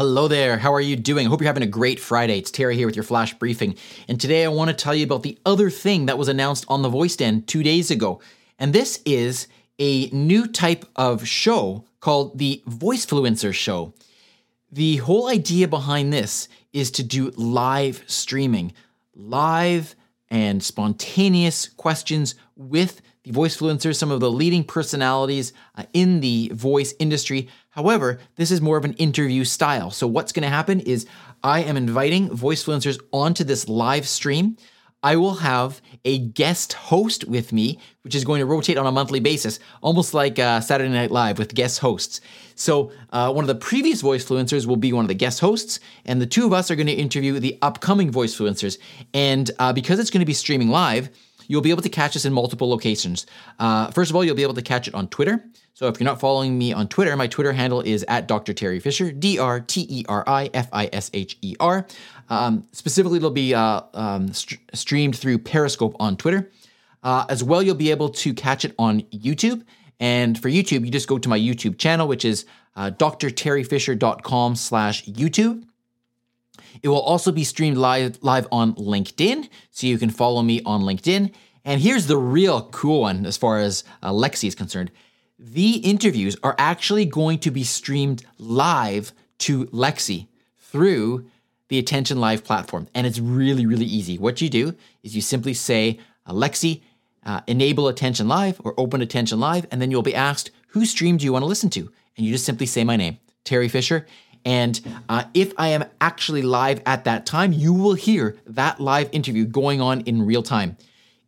Hello there. How are you doing? I hope you're having a great Friday. It's Teri here with your flash briefing. And today I want to tell you about the other thing that was announced on the Voice Den two days ago. And this is a new type of show called the Voicefluencer Show. The whole idea behind this is to do live streaming, live and spontaneous questions with the voicefluencers, some of the leading personalities uh, in the voice industry. However, this is more of an interview style. So, what's going to happen is I am inviting voicefluencers onto this live stream. I will have a guest host with me, which is going to rotate on a monthly basis, almost like uh, Saturday Night Live with guest hosts. So, uh, one of the previous voicefluencers will be one of the guest hosts, and the two of us are going to interview the upcoming voicefluencers. And uh, because it's going to be streaming live, you'll be able to catch us in multiple locations. Uh, first of all, you'll be able to catch it on Twitter. So if you're not following me on Twitter, my Twitter handle is at Dr. Teri Fisher, D R T E R I F I S H E R. Um, specifically, it'll be uh, um, st- streamed through Periscope on Twitter. Uh, as well, you'll be able to catch it on YouTube. And for YouTube, you just go to my YouTube channel, which is uh, drterifisher.com slash YouTube. It will also be streamed live live on LinkedIn, so you can follow me on LinkedIn. And here's the real cool one as far as uh, Alexa is concerned. The interviews are actually going to be streamed live to Alexa through the Attention Live platform. And it's really, really easy. What you do is you simply say, Alexa, uh, enable Attention Live or open Attention Live, and then you'll be asked, whose stream do you want to listen to? And you just simply say my name, Teri Fisher, and uh, if I am actually live at that time, you will hear that live interview going on in real time.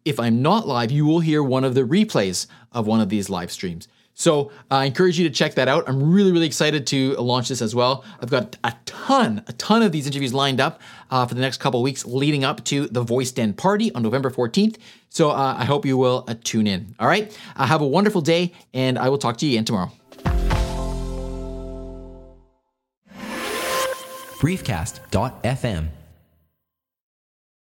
If I'm not live, you will hear one of the replays of one of these live streams. So uh, I encourage you to check that out. I'm really, really excited to launch this as well. I've got a ton, a ton of these interviews lined up uh, for the next couple weeks leading up to the Voice Den party on November 14th. So uh, I hope you will uh, tune in. All right. Uh, have a wonderful day, and I will talk to you again tomorrow. briefcast.fm